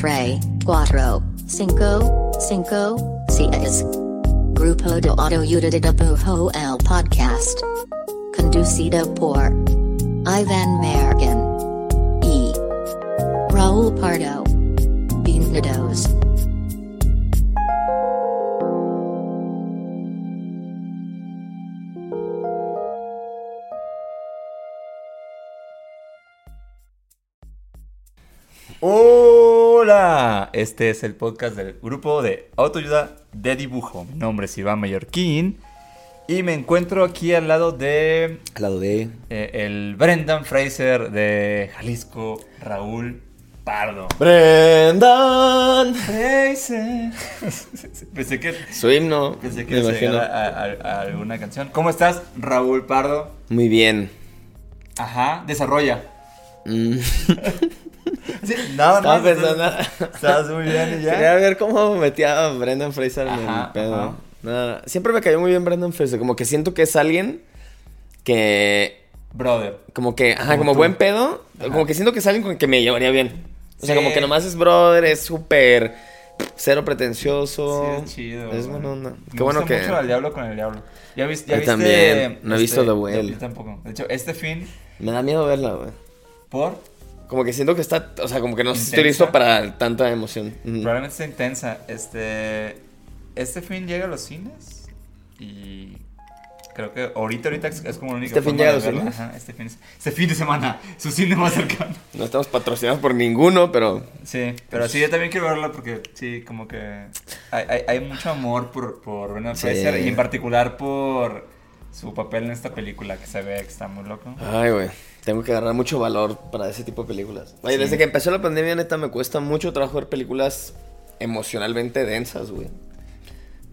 Tre, cuatro, cinco, cinco, seis. Grupo de Autoayuda de Pujo el Podcast. Conducido por Ivan Mergen. E. Raúl Pardo. Bienvenidos. Hola, este es el podcast del grupo de autoayuda de dibujo. Mi nombre es Iván Mallorquín y me encuentro aquí al lado de Al lado de. eh, el Brendan Fraser de Jalisco, Raúl Pardo. ¡Brendan! Fraser. pensé que, Su himno. pensé que me imagino. a alguna canción. ¿Cómo estás, Raúl Pardo? Muy bien. Ajá, desarrolla. Mm. Sí, nada Estaba más. pensando. Estás muy bien y ya. Quería ver cómo metía a Brendan Fraser en Ajá, el pedo. ajá. Nada, Siempre me cayó muy bien Brendan Fraser. Como que siento que es alguien que. Brother. Como que. Ajá, Como buen pedo. Ajá. Como que siento que es alguien con el que me llevaría bien. O sea, como que nomás es brother, es súper. Cero pretencioso. Sí, es chido. Es buena onda. Me Qué bueno gusta que. mucho al diablo con el diablo. ¿Ya, vis- ya Yo viste? también. No he visto este, The Whale. Yo tampoco. De hecho, este fin, Me da miedo verla, güey. por. Como que siento que está, o sea, como que no Intensa. estoy listo para tanta emoción. Probablemente está intensa. Este. Este fin llega a los cines. Y. Creo que ahorita, ahorita es como la única ¿Este fin llega a los cines? Ajá, este fin, este fin de semana. Su cine más cercano. No estamos patrocinados por ninguno, pero Sí, pero sí, yo también quiero verla porque sí, como que hay, hay, hay mucho amor por, por Brendan Sí. Fraser y en particular por su papel en esta película que se ve que está muy loco. ay, güey, tengo que agarrar mucho valor para ese tipo de películas. Oye, Sí. desde que empezó la pandemia, neta, me cuesta mucho trabajo ver películas emocionalmente densas, güey.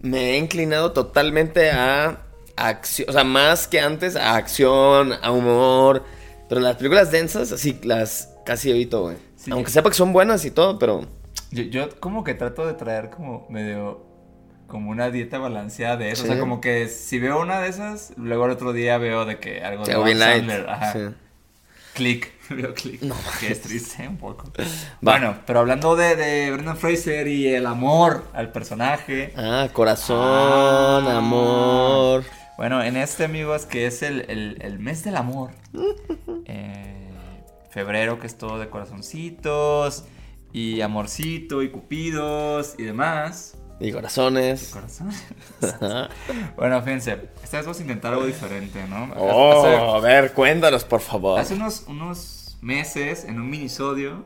Me he inclinado totalmente a acción, o sea, más que antes, a acción, a humor. Pero las películas densas, así, las casi evito, güey. Sí. Aunque sepa que son buenas y todo, pero... Yo, yo como que trato de traer como medio como una dieta balanceada de eso, o sea, como que si veo una de esas, luego el otro día veo de que algo de Adam. Sandler, ajá. Sí. Click, veo click. que es triste un poco. Va. Bueno, pero hablando de, de Brendan Fraser y el amor al personaje. Ah, corazón, Ah. amor. Bueno, en este, amigos, que es el, el- el mes del amor. eh, febrero, que es todo de corazoncitos. Y amorcito, y cupidos, y demás. Y corazones. Corazón. Ajá. bueno, fíjense, esta vez vamos a intentar algo diferente, ¿no? Oh, Hace, a ver, cuéntanos, por favor. hace unos, unos meses, en un minisodio,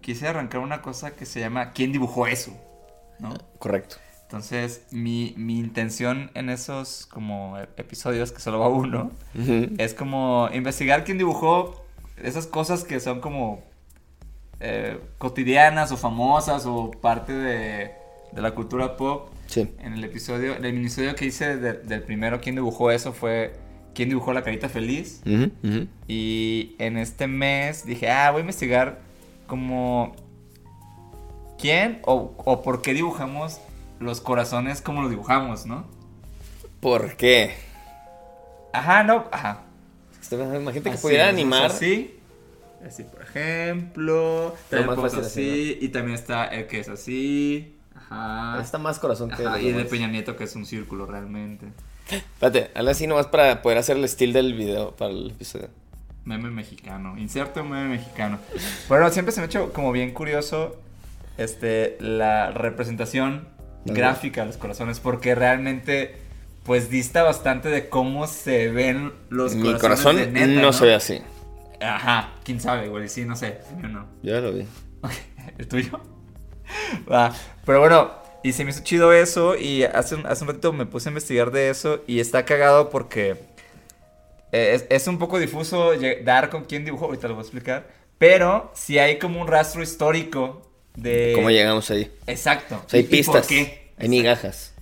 quise arrancar una cosa que se llama ¿Quién dibujó eso? ¿No? Correcto. Entonces, mi, mi intención en esos como episodios, que solo va uno, es como investigar quién dibujó esas cosas que son como eh, cotidianas o famosas o parte de, de la cultura pop. Sí. En el episodio, el minisodio que hice de- del primero, quién dibujó eso fue quién dibujó la carita feliz. Ujú, ujú. Y en este mes dije, ah, voy a investigar como quién o, o por qué dibujamos los corazones como los dibujamos, ¿no? ¿Por qué? Ajá, no, ajá. Este, Imagínate que Así, pudiera animar. Así. Así, por ejemplo. También más fácil así. Y también está el que es así. Ajá. Está más corazón que. Ajá, y de. Peña Nieto que es un círculo realmente. Espérate, hazlo así nomás para poder hacer el estilo del video para el episodio. Meme mexicano. Inserto un meme mexicano. Bueno, siempre se me ha hecho como bien curioso este, la representación Ajá. gráfica de los corazones. Porque realmente, pues dista bastante de cómo se ven los Mi corazones corazón de neta, no, se ve así. Ajá, quién sabe, igual y sí, no sé. mío no. Yo ya lo vi. ¿El tuyo? Va, Pero bueno, y se me hizo chido eso. Y hace un, hace un ratito me puse a investigar de eso. Y está cagado porque eh, es, es un poco difuso dar con quién dibujó. Ahorita lo voy a explicar. Pero si hay como un rastro histórico de. ¿Cómo llegamos ahí? Exacto. O sea, hay ¿Y- y por pistas. qué? Hay migajas.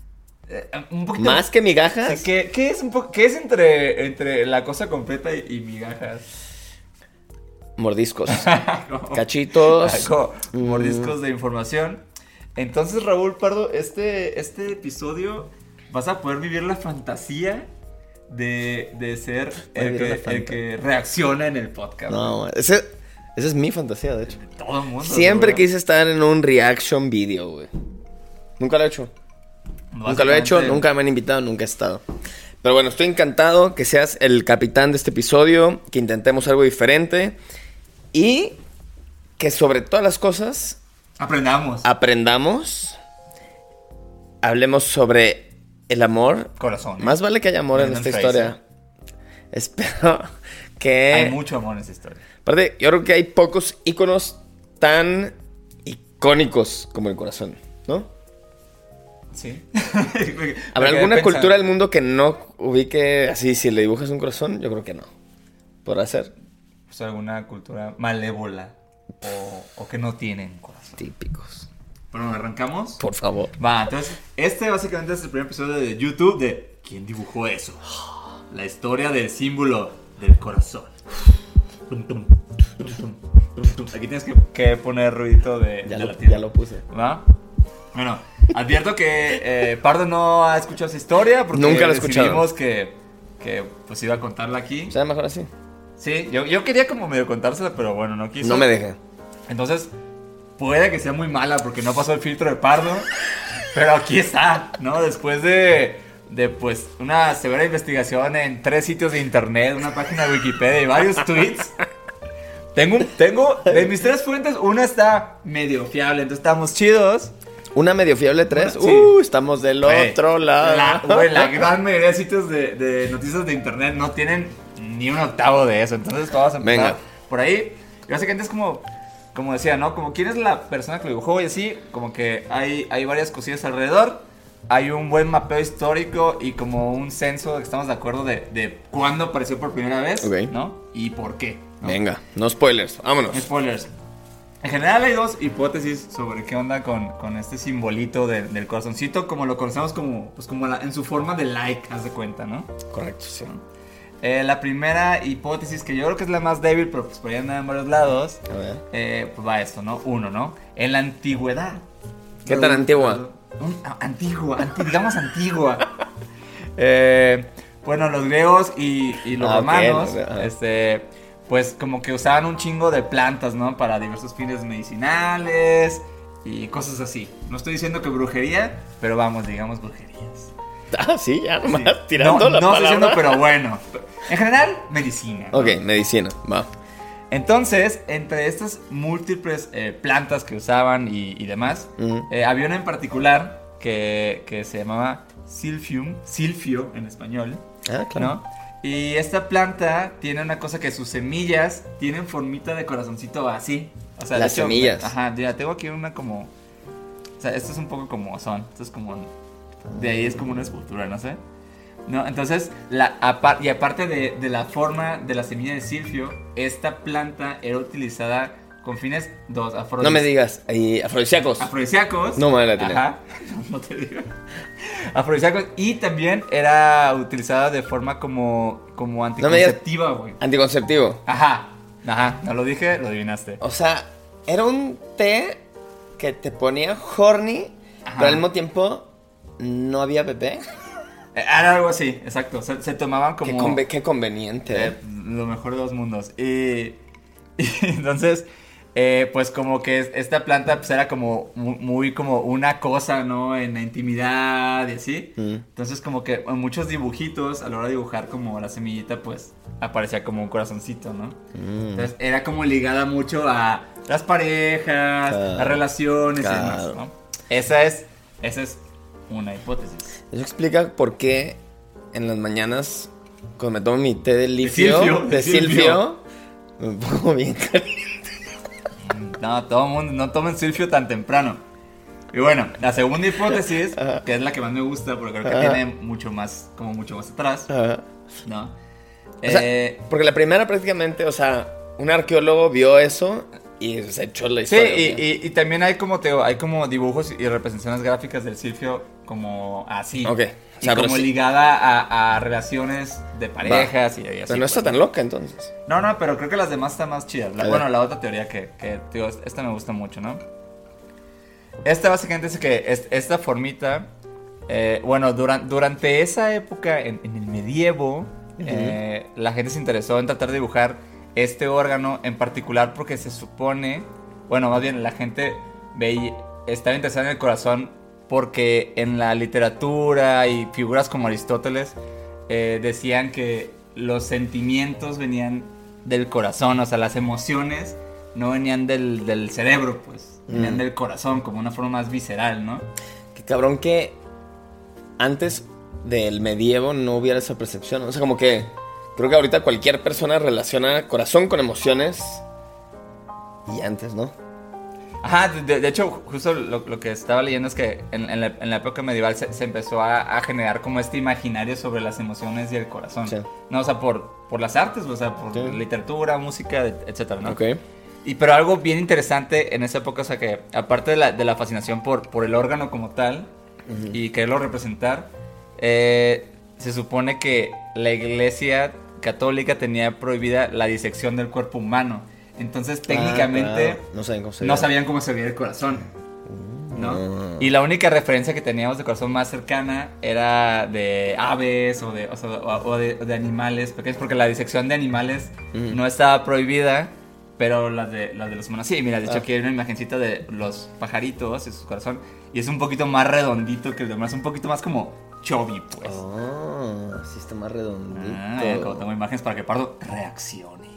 Eh, un poquito. Más que O sea, migajas. ¿qué, qué es un po- qué es entre, entre la cosa completa y, y migajas? Mordiscos. Cachitos. Mm. mordiscos de información. Entonces, Raúl Pardo, este, este episodio vas a poder vivir la fantasía de, de ser el que, el reacciona en el podcast. No, ese, Esa es mi fantasía, de hecho. Todo el mundo. Siempre quise estar en un reaction video, güey. Nunca lo he hecho. Nunca lo he hecho, nunca me han invitado, nunca he estado. Pero bueno, estoy encantado que seas el capitán de este episodio, que intentemos algo diferente y que sobre todas las cosas Aprendamos. aprendamos, hablemos sobre el amor. Corazón. Más vale que haya amor en esta historia. Espero que... Hay mucho amor en esa historia. Aparte, yo creo que hay pocos íconos tan icónicos como el corazón, ¿no? Sí. ¿Habrá alguna pensando. cultura del mundo que no ubique así si le dibujas un corazón? Yo creo que no. Podrá ser. Pues alguna cultura malévola o, o que no tienen corazón. Típicos. Bueno, arrancamos. Por favor. Va, entonces, este básicamente es el primer episodio de YouTube de ¿Quién dibujó eso? La historia del símbolo del corazón. Aquí tienes que, que poner ruidito de, Ya de lo, ya lo puse. ¿Va? Bueno, advierto que eh, Pardo no ha escuchado esa historia porque Nunca la decidimos que, que pues iba a contarla aquí. O sea, mejor así. Sí, yo, yo quería como medio contársela, pero bueno, no quiso. No me deja. Entonces, puede que sea muy mala porque no pasó el filtro de Pardo. Pero aquí está, ¿no? Después de, de pues, una severa investigación en tres sitios de internet, una página de Wikipedia y varios tweets. Tengo, tengo, de mis tres fuentes, una está medio fiable, entonces estamos chidos. Una medio fiable tres. Sí. Uh, estamos del otro lado. La, la gran mayoría de sitios de, de noticias de internet no tienen ni un octavo de eso. Entonces vamos a empezar Venga. por ahí. Y básicamente es como, como decía, ¿no? Como quién es la persona que lo dibujó y así, como que hay, hay varias cosillas alrededor. Hay un buen mapeo histórico y como un censo de que estamos de acuerdo de, de cuándo apareció por primera vez, Ok. ¿no? Y por qué. ¿no? Venga, no spoilers. Vámonos. Spoilers. En general hay dos hipótesis sobre qué onda con, con este simbolito de- del corazoncito, como lo conocemos como, pues como la- en su forma de like, haz de cuenta, ¿no? Correcto, sí. Eh, la primera hipótesis, que yo creo que es la más débil, pero pues por ahí anda en varios lados, A ver. eh, pues va esto, ¿no? Uno, ¿no? En la antigüedad. ¿Qué tan antigua? Un- a- antigua, anti- digamos antigua. Eh, bueno, los griegos y, y los Ah, romanos, este, pues como que usaban un chingo de plantas, ¿no? Para diversos fines medicinales y cosas así. No estoy diciendo que brujería, pero vamos, digamos brujerías. Ah, sí, ya nomás Sí. tirando no, la no palabra. diciendo, pero bueno. En general, medicina. ¿no? Ok, medicina, va. Entonces, entre estas múltiples eh, plantas que usaban y, y demás, eh, había una en particular que, que se llamaba Silphium, Silfio en español, Ah, claro. ¿no? Y esta planta tiene una cosa que sus semillas tienen formita de corazoncito así. O sea, Las semillas. Ajá, ya tengo aquí una como... O sea, esto es un poco como son. Esto es como... De ahí es como una escultura, no sé. No, entonces, la, y aparte de, de la forma de la semilla de silfio, esta planta era utilizada con fines dos afrodis- No me digas. Y afrodisíacos. afrodisíacos. No me la. Ajá, no te digo. Afrodisíacos y también era utilizada de forma como, como anticonceptiva, güey. Anticonceptivo. Ajá, ajá, no lo dije, lo adivinaste. O sea, era un té que te ponía horny, Ajá. pero al mismo tiempo no había bebé. Eh, Era algo así, exacto. Se, se tomaban como... Qué, conve- qué conveniente. Eh, ¿eh? lo mejor de dos mundos. Y, y entonces, eh, pues como que es- esta planta pues era como mu- muy, como una cosa, ¿no? En la intimidad y así. Mm. Entonces como que en muchos dibujitos, a la hora de dibujar como la semillita, pues aparecía como un corazoncito, ¿no? Mm. Entonces era como ligada mucho a las parejas, Claro. las relaciones y demás, ¿no? Esa es, esa es una hipótesis. Eso explica por qué en las mañanas, cuando me tomo mi té de litio, silfio, de silfio, me pongo bien caliente. No, todo el mundo, no tomen silfio tan temprano. Y bueno, la segunda hipótesis, Ajá. que es la que más me gusta, porque creo que Ajá. tiene mucho más, como mucho más atrás, Ajá. ¿no? Sea, Eh, porque la primera prácticamente, o sea, un arqueólogo vio eso y se echó la sí, historia. y, y- y también hay como, te digo, hay como dibujos y representaciones gráficas del silfio como así. Ok, Y sabroso. como ligada a, a relaciones de parejas y, y así. Pero no está pues. tan loca entonces. No, no, pero creo que las demás están más chidas. La- bueno, la otra teoría que, que digo, esta me gusta mucho, ¿no? Esta básicamente es que es- esta formita, eh, bueno, duran- durante esa época, en, en el medievo, eh, la gente se interesó en tratar de dibujar este órgano en particular porque se supone, bueno, más bien la gente veía, estaba interesada en el corazón porque en la literatura y figuras como Aristóteles eh, decían que los sentimientos venían del corazón, o sea, las emociones no venían del, del cerebro, pues, venían Mm. del corazón, como una forma más visceral, ¿no? Qué cabrón que antes del medievo no hubiera esa percepción. O sea, como que creo que ahorita cualquier persona relaciona corazón con emociones. Y antes, ¿no? Ajá, de, de hecho, justo lo, lo que estaba leyendo es que en, en la, en la época medieval se, se empezó a, a generar como este imaginario sobre las emociones y el corazón. Sí. No, o sea, por, por las artes, o sea, por Sí. literatura, música, etcétera, ¿no? Ok. Y pero algo bien interesante en esa época, o sea, que aparte de la, de la fascinación por, por el órgano como tal y quererlo representar, eh, se supone que la iglesia católica tenía prohibida la disección del cuerpo humano. Entonces, técnicamente, Ah, claro. No saben cómo se no ve. sabían cómo se veía el corazón. ¿no? Ah. Y la única referencia que teníamos de corazón más cercana era de aves o de, o sea, o- o de, de animales pequeños, porque la disección de animales Mm. no estaba prohibida, pero las de, las de los humanos sí. Mira, de hecho Ah. aquí hay una imagencita de los pajaritos y su corazón, y es un poquito más redondito que el demás, un poquito más como chubby, pues. Ah, sí está más redondito. Ah, como tengo imágenes para que Pardo reaccione.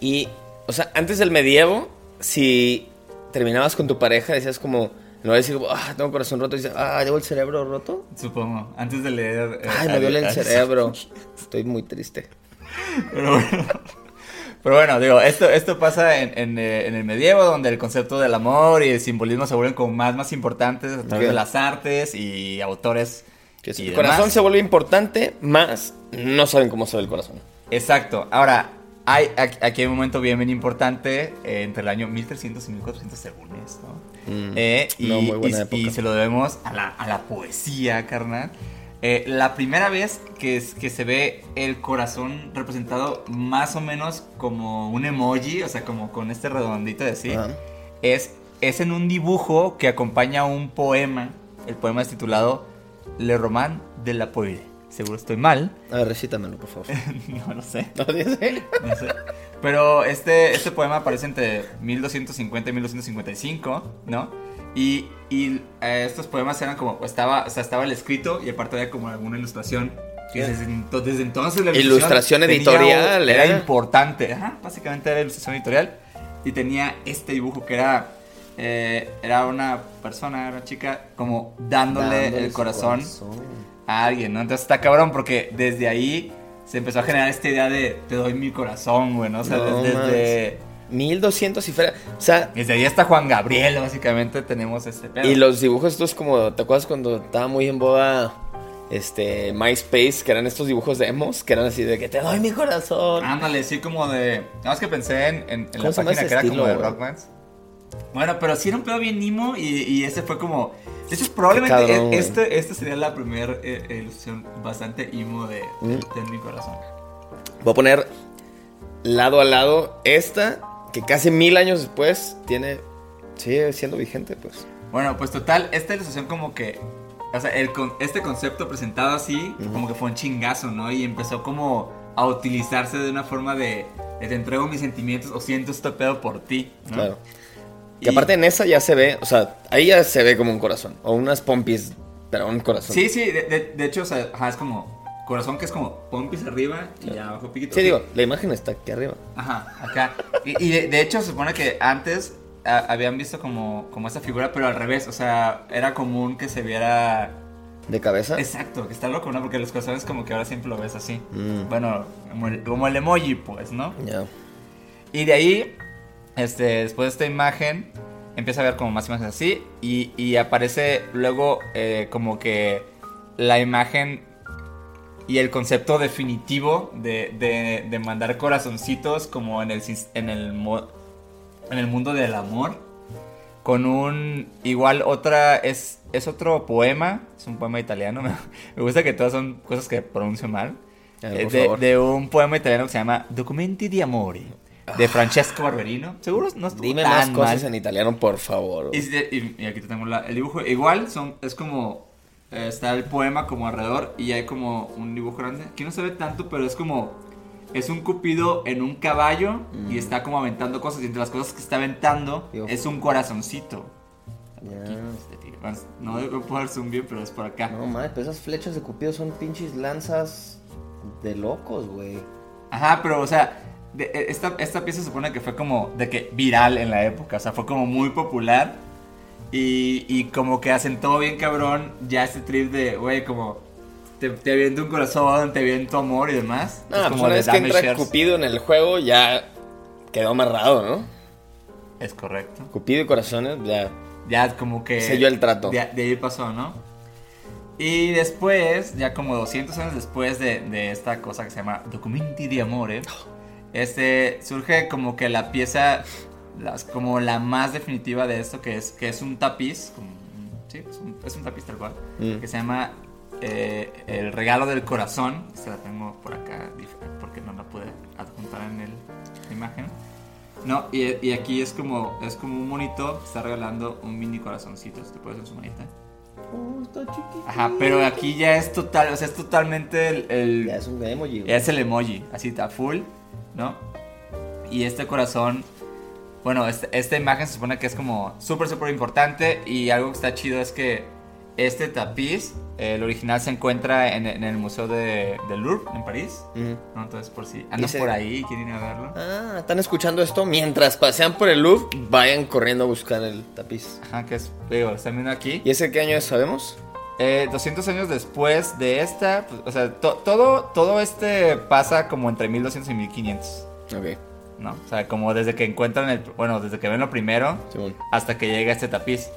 Y, o sea, antes del medievo, si terminabas con tu pareja, decías como, no decir, ah, tengo corazón roto, dices, ah, llevo el cerebro roto. Supongo, antes de leer... eh, Ay, me duele el a- cerebro. Estoy muy triste. Pero bueno, pero bueno, digo, esto, esto pasa en, en, eh, en el medievo, donde el concepto del amor y el simbolismo se vuelven como más, más importantes a través de las artes y autores. Que y el corazón se vuelve importante, más no saben cómo se ve el corazón. Exacto. Ahora, hay aquí hay un momento bien, bien importante eh, entre el año 1300 y 1400, según esto. Mm, Eh, y, no, muy buena y- época. y se lo debemos a la, a la poesía, carnal. Eh, la primera vez que, es- que se ve el corazón representado más o menos como un emoji, o sea, como con este redondito de así, es, es en un dibujo que acompaña un poema. El poema es titulado Le Roman de la Poire. Seguro estoy mal. A ver, recítamelo, por favor. no lo sé. ¿No dice? No sé. Pero este, este poema aparece entre 1250 y 1255, ¿no? Y, y eh, estos poemas eran como, estaba, o sea, estaba el escrito y aparte había como alguna ilustración. Desde, desde entonces la Ilustración tenía- editorial, era era. importante. Ajá, básicamente era ilustración editorial. Y tenía este dibujo que era, eh, era una persona, una chica, como dándole, Dándole el su corazón a alguien, ¿no? Entonces está cabrón porque desde ahí se empezó a generar esta idea de te doy mi corazón, güey, ¿no? O sea, No desde, 1200 y fuera. O sea, desde ahí hasta Juan Gabriel, básicamente tenemos este pedo. y los dibujos estos como, ¿te acuerdas cuando estaba muy en boda este MySpace, que eran estos dibujos de emos, que eran así de que te doy mi corazón? Ándale, sí, como de. Nada más que pensé en, en, en ¿Cómo la página que era estilo, como de? Rockmans. Bueno, pero sí era un pedo bien Nimo y, y ese fue como. De hecho, probablemente cabrón, e- este, este sería la primera eh, ilusión bastante emo de, Mm. de, mi corazón. Voy a poner lado a lado esta, que casi mil años después tiene, sigue siendo vigente, pues. Bueno, pues total, esta ilustración como que, o sea, el este concepto presentado así, como que fue un chingazo, ¿no? Y empezó como a utilizarse de una forma de te entrego mis sentimientos o siento este pedo por ti, ¿no? Claro. Y- Que aparte en esa ya se ve, o sea, ahí ya se ve como un corazón, o unas pompis, pero un corazón. Sí, sí, de, de- de hecho, o sea, ajá, es como corazón que es como pompis arriba y abajo piquito. Sí, digo, la imagen está aquí arriba. Ajá, acá. Y, y de, de hecho se supone que antes a- habían visto como, como esta figura, pero al revés. O sea, era común que se viera... ¿De cabeza? Exacto, que está loco, ¿no? Porque los corazones como que ahora siempre lo ves así. Mm. Bueno, como el, como el emoji, pues, ¿no? Ya. Y de ahí, este, después de esta imagen, empieza a ver como más imágenes así. Y, y aparece luego eh, como que la imagen y el concepto definitivo de, de- de mandar corazoncitos como en el, en, el, en el mundo del amor. Con un. Igual otra. Es, es otro poema. Es un poema italiano. Me gusta que todas son cosas que pronuncio mal. Eh, de, de un poema italiano que se llama Documenti di Amore. De Francesco Barberino. Seguro no estuvo Dime tan más cosas mal. en italiano, por favor. Y, y- y aquí te tengo la- el dibujo. Igual son, es como. eh, está el poema como alrededor y hay como un dibujo grande. Aquí no se ve tanto, pero es como. es un cupido en un caballo y Mm. está como aventando cosas. Y entre las cosas que está aventando Dios. es un corazoncito. Aquí, este, No debo poder zoom bien, pero es por acá. No mames, pero esas flechas de Cupido son pinches lanzas de locos, güey. Ajá, pero o sea, de- e- esta, esta pieza se supone que fue como de que viral en la época, o sea, fue como muy popular y, y como que hacen todo bien cabrón, ya este trip de, güey, como te, te aviento un corazón, te aviento amor y demás. No, Es pues como una vez que entra shares. Cupido en el juego ya quedó amarrado, ¿no? Es correcto. Cupido y corazones, ya. Ya como que... Selló el trato. De, de ahí pasó, ¿no? Y después, ya como 200 años después de, de esta cosa que se llama Documenti di Amore, este, surge como que la pieza, las, como la más definitiva de esto, que es, que es un tapiz, como sí, es un, es un tapiz tal cual, Mm. que se llama eh, El Regalo del Corazón. Esta la tengo por acá, porque no la pude adjuntar en el, la imagen. No, y, y aquí es como, es como un monito está regalando un mini corazoncito, te puedes en su manita. Oh, está chiquito. Ajá, pero aquí ya es total, o sea, es totalmente el, el- Ya es un emoji, güey. es el emoji, así está full, ¿no? Y este corazón, bueno, este- esta imagen se supone que es como súper, súper importante y algo que está chido es que este tapiz, el original se encuentra en, en el Museo de, del Louvre, en París, Ujú. ¿no? Entonces, por si andan Dice- por ahí y quieren ir a verlo. Ah, están escuchando esto mientras pasean por el Louvre, vayan corriendo a buscar el tapiz. Ajá, que es, digo, están viendo aquí. ¿Y ese qué año es, sabemos? Eh, 200 años después de esta, pues, o sea, to- todo, todo este pasa como entre 1200 y 1500, Ok, ¿no? O sea, como desde que encuentran el, bueno, desde que ven lo primero Simón. hasta que llega este tapiz.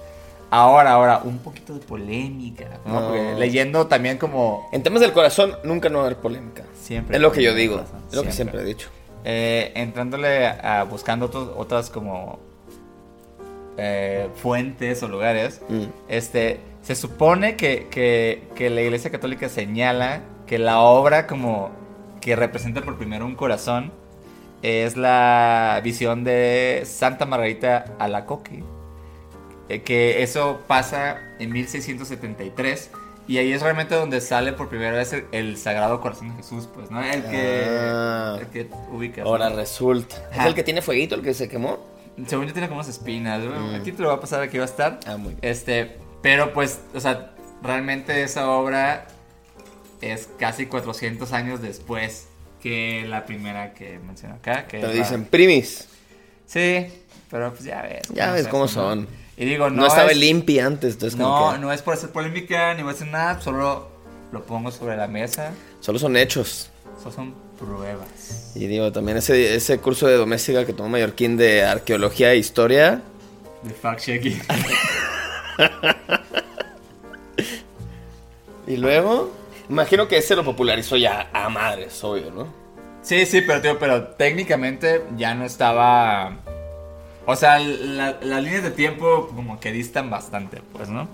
Ahora, ahora, un poquito de polémica, ¿no? No. Porque leyendo también como En temas del corazón, nunca no va a haber polémica. siempre. Es lo que yo digo, es lo que siempre he dicho. Eh, entrándole a, a buscando otros, otras como eh, fuentes o lugares, Mm. este, se supone que, que- que la Iglesia Católica señala que la obra como que representa por primero un corazón es la visión de Santa Margarita Alacoque, eh, que eso pasa en 1673 y ahí es realmente donde sale por primera vez el, el Sagrado Corazón de Jesús, pues, ¿no? El que, Ah. el que ubicas. ¿no? Ahora resulta. ¿Es Ajá. el que tiene fueguito, el que se quemó? Según yo tiene como unas espinas. ¿no? Mm. Aquí te lo va a pasar, aquí va a estar. Ah, muy bien. Este, pero pues, o sea, realmente esa obra es casi 400 años después que la primera que menciono acá. Que Te dicen primis. Sí, pero pues ya ves. Ya ves es cómo ¿no? son. Y digo, no, No, estaba es, el Impi antes, entonces como No, que no es por hacer polémica, ni voy a hacer nada, solo lo pongo sobre la mesa. solo son hechos. Eso son pruebas. Y digo, también ese, ese curso de doméstica que tomó Mallorquín de arqueología e historia. De fact checking. Y luego, imagino que ese lo popularizó ya a madres, obvio, ¿no? Sí, sí, pero tío, pero técnicamente ya no estaba. O sea, la- las líneas de tiempo como que distan bastante, pues, ¿no?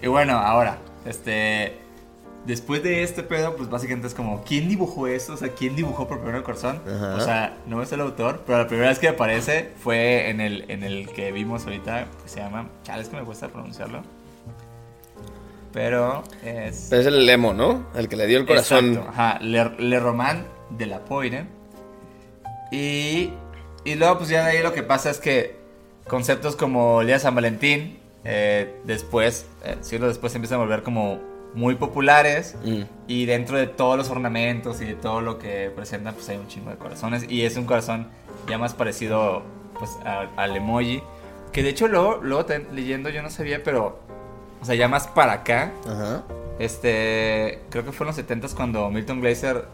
Y bueno, ahora, este. Después de este pedo, pues básicamente es como, ¿quién dibujó eso? O sea, ¿quién dibujó por primero el corazón? Ajá. O sea, no es el autor, pero la primera vez que aparece fue en el, en el que vimos ahorita, que se llama. Chale, es que me cuesta pronunciarlo. Pero es. Pero es el lemo, ¿no? El que le dio el corazón. Exacto, ajá, Le, Le Roman de la Poire. Y, y luego, pues ya de ahí lo que pasa es que conceptos como el día de San Valentín, eh, después, eh, siglos después, se empiezan a volver como muy populares. Mm. Y dentro de todos los ornamentos y de todo lo que presentan, pues hay un chingo de corazones. Y es un corazón ya más parecido pues, a- al emoji. Que de hecho, luego, luego leyendo, yo no sabía, pero. O sea, ya más para acá. Ajá. Este, creo que fue en los 70s cuando Milton Glaser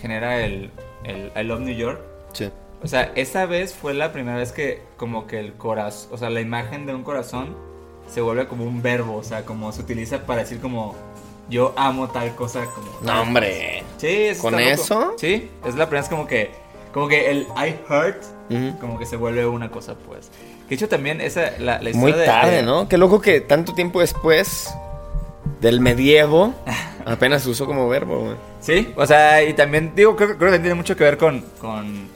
genera el, el I Love New York. Sí. O sea, esa vez fue la primera vez que como que el corazón, o sea, la imagen de un corazón se vuelve como un verbo, o sea, como se utiliza para decir como yo amo tal cosa como... No, hombre. Sí, eso ¿Con loco. eso? Sí, es la primera vez como que, como que el I hurt, como que se vuelve una cosa, pues. Que de hecho también esa, la, la Muy historia de- tarde, de- ¿no? Qué loco que tanto tiempo después del medievo apenas se usó como verbo, güey. Sí, o sea, y también digo, creo, creo que tiene mucho que ver con, con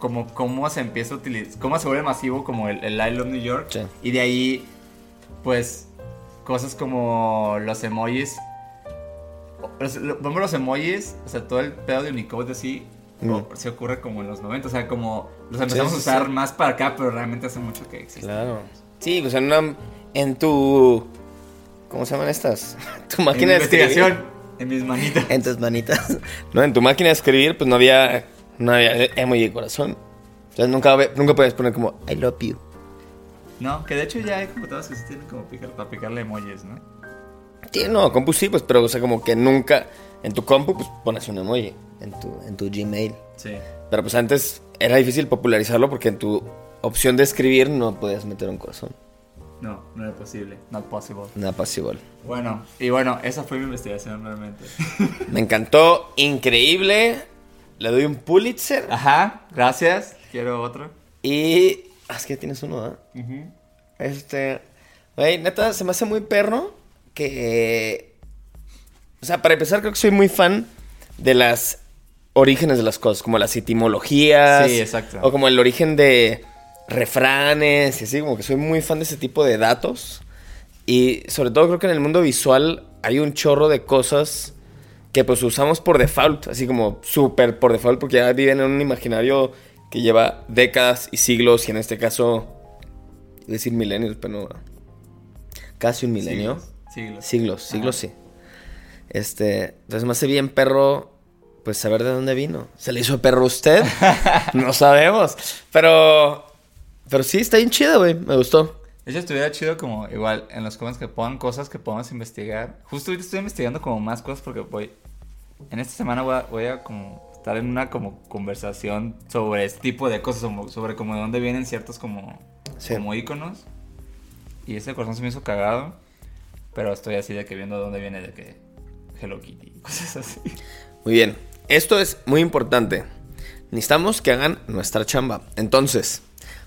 como cómo se empieza a utilizar, cómo se vuelve masivo como el, el I Love New York. Sí. Y de ahí, pues, cosas como los emojis, los, ejemplo, los emojis, o sea, todo el pedo de Unicode así, Mm. o- se ocurre como en los 90, o sea, como los empezamos sí, a usar más para acá, pero realmente hace mucho que existe. Claro. Sí, pues en una. En tu. ¿Cómo se llaman estas? Tu En máquina de escribir. investigación, en mis manitas. En tus manitas. No, en tu máquina de escribir, pues no había. No había emoji de corazón. Entonces nunca, nunca puedes poner como I love you. No, que de hecho ya hay computadoras que sí tienen como picar, para picarle emojis, ¿no? Sí, no, compu sí, pues, pero o sea, como que nunca. En tu compu, pues pones un emoji. En tu, en tu Gmail. Sí. Pero pues antes era difícil popularizarlo porque en tu opción de escribir no podías meter un corazón. No, no era posible. Not possible. Nada pasivo. Bueno, y bueno, esa fue mi investigación realmente. Me encantó, increíble. Le doy un Pulitzer. Ajá, gracias. Quiero otro. Y. Ah, es que tienes uno, ¿ah? Este. Güey, neta, se me hace muy perro que. O sea, para empezar, creo que soy muy fan de las orígenes de las cosas, como las etimologías. Sí, exacto. O como el origen de refranes y así, como que soy muy fan de ese tipo de datos. Y sobre todo creo que en el mundo visual hay un chorro de cosas que pues usamos por default, así como súper por default, porque ya viven en un imaginario que lleva décadas y siglos, y en este caso, decir milenios, pero no, casi un milenio. Siglos. Siglos. Siglos, sí. Este, entonces me hace bien perro, pues saber de dónde vino. ¿Se le hizo perro a usted? no sabemos. Pero, pero sí, está bien chido, güey. Me gustó. De hecho, estuviera chido como igual en los comments que pongan cosas que podamos investigar. Justo ahorita estoy investigando como más cosas porque voy... En esta semana voy a, voy a como estar en una como conversación sobre este tipo de cosas, sobre como de dónde vienen ciertos como, Sí. como íconos. Y ese corazón se me hizo cagado. Pero estoy así de que viendo de dónde viene de que Hello Kitty, cosas así. Muy bien. Esto es muy importante. Necesitamos que hagan nuestra chamba. Entonces,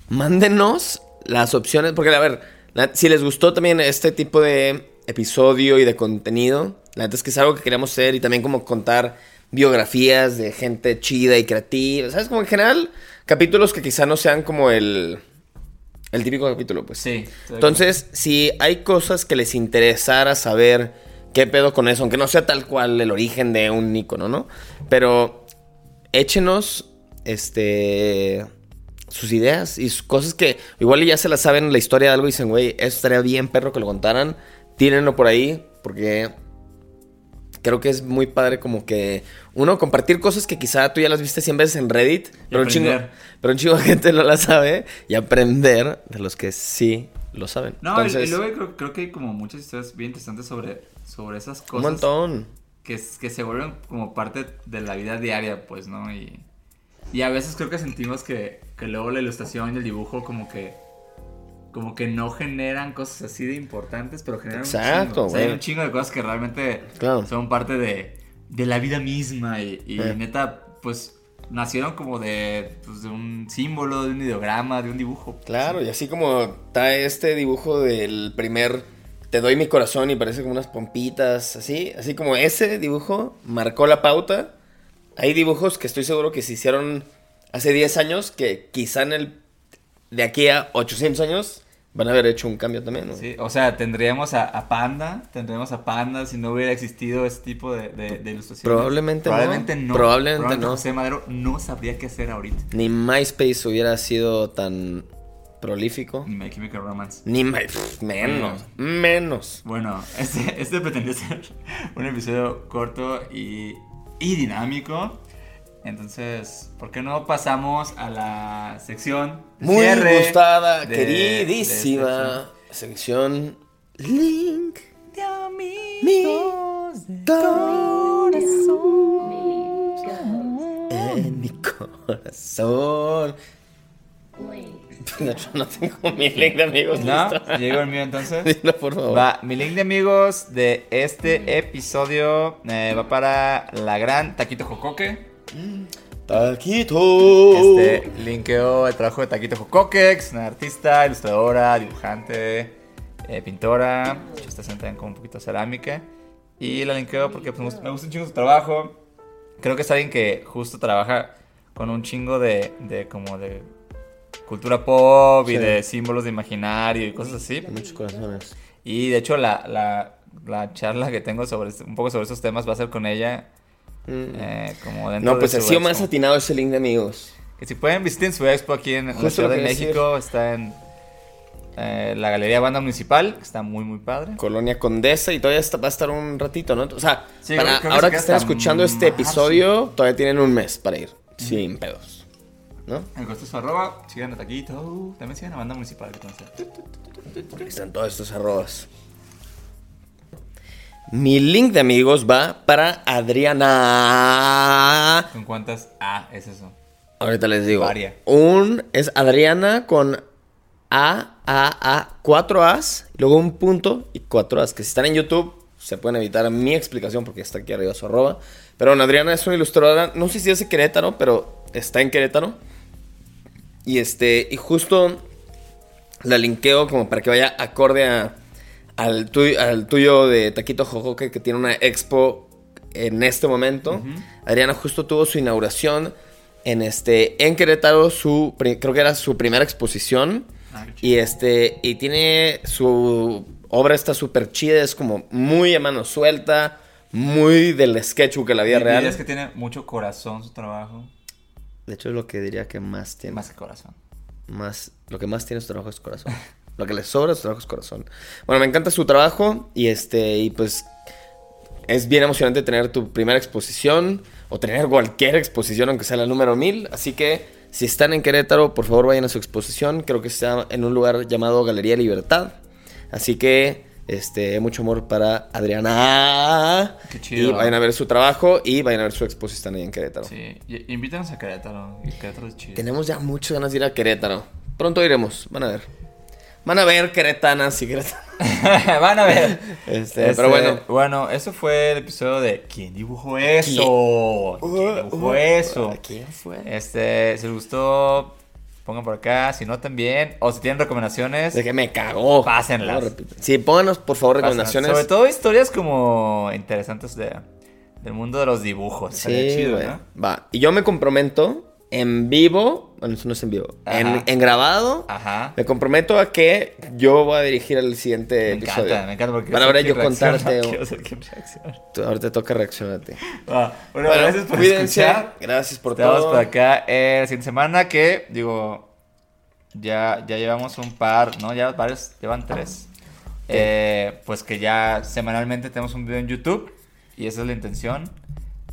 mándenos las opciones. Porque, a ver, la- si les gustó también este tipo de episodio y de contenido, la neta es que es algo que queremos hacer y también como contar biografías de gente chida y creativa. ¿Sabes? Como en general, capítulos que quizá no sean como el, el típico capítulo, pues. Sí. Entonces, si hay cosas que les interesara saber qué pedo con eso, aunque no sea tal cual el origen de un icono, ¿no? Pero échenos este sus ideas y sus cosas que igual ya se las saben la historia de algo y dicen, güey, eso estaría bien perro que lo contaran. Tírenlo por ahí porque creo que es muy padre como que uno compartir cosas que quizá tú ya las viste 100 veces en Reddit, pero un, chingo, pero un chingo de gente no la sabe y aprender de los que sí lo saben. No, y- Entonces, y luego creo, creo que hay como muchas historias bien interesantes sobre, sobre esas un cosas. montón. que, que se vuelven como parte de la vida diaria, pues, ¿no? Y, y a veces creo que sentimos que, que luego la ilustración y el dibujo como que como que no generan cosas así de importantes, pero generan Exacto, un chingo. O sea, hay un chingo de cosas que realmente Claro. son parte de, de la vida misma y, y Eh. neta, pues, nacieron como de, pues, de un símbolo, de un ideograma, de un dibujo. Claro, y así como está este dibujo del primer Te doy mi corazón y parece como unas pompitas, así, así como ese dibujo marcó la pauta. Hay dibujos que estoy seguro que se hicieron hace 10 años que quizá en el de aquí a 800 años van a haber hecho un cambio también, ¿no? Sí, o sea, tendríamos a, a Panda, tendríamos a Panda si no hubiera existido este tipo de, de, de ilustraciones. Probablemente no. Probablemente no. Probablemente no. José Madero no sabría qué hacer ahorita. Ni MySpace hubiera sido tan prolífico. Ni My Chemical Romance. Ni My... pff, menos, menos. Bueno, este, este pretendía ser un episodio corto y, y dinámico. Entonces, ¿por qué no pasamos a la sección de Muy cierre gustada, de- queridísima de sección Link de amigos Mi de en mi corazón. De hecho, no tengo mi link de amigos. ¿No? listo. ¿Llegó el mío entonces? Dilo, por favor. Va, mi link de amigos de este episodio eh, va para la gran Taquito Jocoque. Taquito. Este linkeo el trabajo de Taquito Jocoque, que es una artista, ilustradora, dibujante, eh, pintora. Está sentada en como un poquito de cerámica. Y la linkeo porque pues, me gusta- un chingo su trabajo. Creo que es alguien que justo trabaja con un chingo de, de como de cultura pop y Sí. de símbolos de imaginario y cosas así. Muchos corazones. Y de hecho, la, la, la charla que tengo sobre un poco sobre esos temas va a ser con ella. Eh, como dentro Mm. No, pues de ha sido expo. más atinado ese link de amigos. Que si pueden visiten su expo aquí en la Justo Ciudad lo de México, está en eh, la Galería Banda Municipal, que está muy muy padre. Colonia Condesa y todavía está- va a estar un ratito, ¿no? O sea, Sí, para- que ahora que están escuchando este episodio, todavía tienen un mes para ir. Sin pedos. ¿No? El costo es su arroba, sigan a Taquito, también sigan a Banda Municipal. entonces- están todos estos arrobas. Mi link de amigos va para Adriana. ¿Con cuántas A es eso? Ahorita les digo. Varia. Un es Adriana con A, A, A, cuatro As, luego un punto y cuatro As. Que si están en YouTube, se pueden evitar mi explicación porque está aquí arriba su arroba. Pero bueno, Adriana es una ilustradora, no sé si es de Querétaro, pero está en Querétaro. Y este, y justo la linkeo como para que vaya acorde a- al, tuyo, al tuyo de Taquito Jojoque que tiene una expo en este momento. Adriana justo tuvo su inauguración en este en Querétaro, su creo que era su primera exposición. Ah, y este y tiene su obra está súper chida, es como muy a mano suelta, muy del sketchbook de la vida Y real. dirías que tiene mucho corazón su trabajo, De hecho es lo que diría que más tiene. más que corazón. más lo que más tiene su trabajo es corazón. Lo que le sobra su trabajo es corazón. Bueno, me encanta su trabajo y este y pues es bien emocionante tener tu primera exposición o tener cualquier exposición aunque sea la número 1000, así que si están en Querétaro, por favor vayan a su exposición, creo que está en un lugar llamado Galería Libertad. Así que este mucho amor para Adriana. Qué chido. Y vayan a ver su trabajo y vayan a ver su expo si están ahí en Querétaro. Sí, y- invítanos a Querétaro. Querétaro es chido. Tenemos ya muchas ganas de ir a Querétaro. Pronto iremos, van a ver. Van a ver queretanas y queretanos. Van a ver. Este, Este, pero bueno. Bueno, eso fue el episodio de ¿Quién dibujó eso? ¿Quién dibujó eso? ¿Quién fue? Este, si les gustó, pongan por acá. Si no, también. O si tienen recomendaciones, De que me cagó. Pásenlas. Sí, pónganos por favor pásenlas. recomendaciones. Sobre todo historias como interesantes de, del mundo de los dibujos. Sí, chido. ¿no? Va. Y yo me comprometo en vivo. Bueno, eso no es en vivo. En, Ajá. en grabado. Ajá. Me comprometo a que yo voy a dirigir el siguiente Me episodio. encanta, me encanta porque Van a quiero ver ser yo contarte. Tú- Ahorita toca reaccionar a ti. Ah, bueno, Bueno, gracias por cuídense. escuchar. Gracias por Estamos todo. por acá eh, la siguiente semana que, digo, ya, ya llevamos un par, ¿no? Ya varios, llevan tres. Eh, pues que ya semanalmente tenemos un video en YouTube y esa es la intención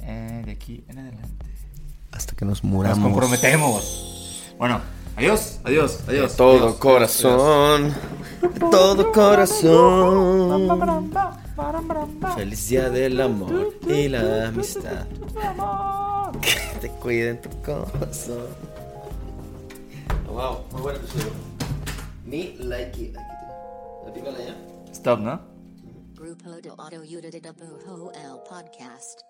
eh, de aquí en adelante. Hasta que nos Nos muramos. comprometemos. Bueno, adiós, adiós, De adiós. todo adiós, corazón. De todo corazón. Feliz día del amor y la amistad. Que te cuiden tu corazón. Oh, wow, muy buen episodio. Mi likey. ¿La pícala ya? Stop, ¿no? Grupo de Auto Uditabujo el podcast.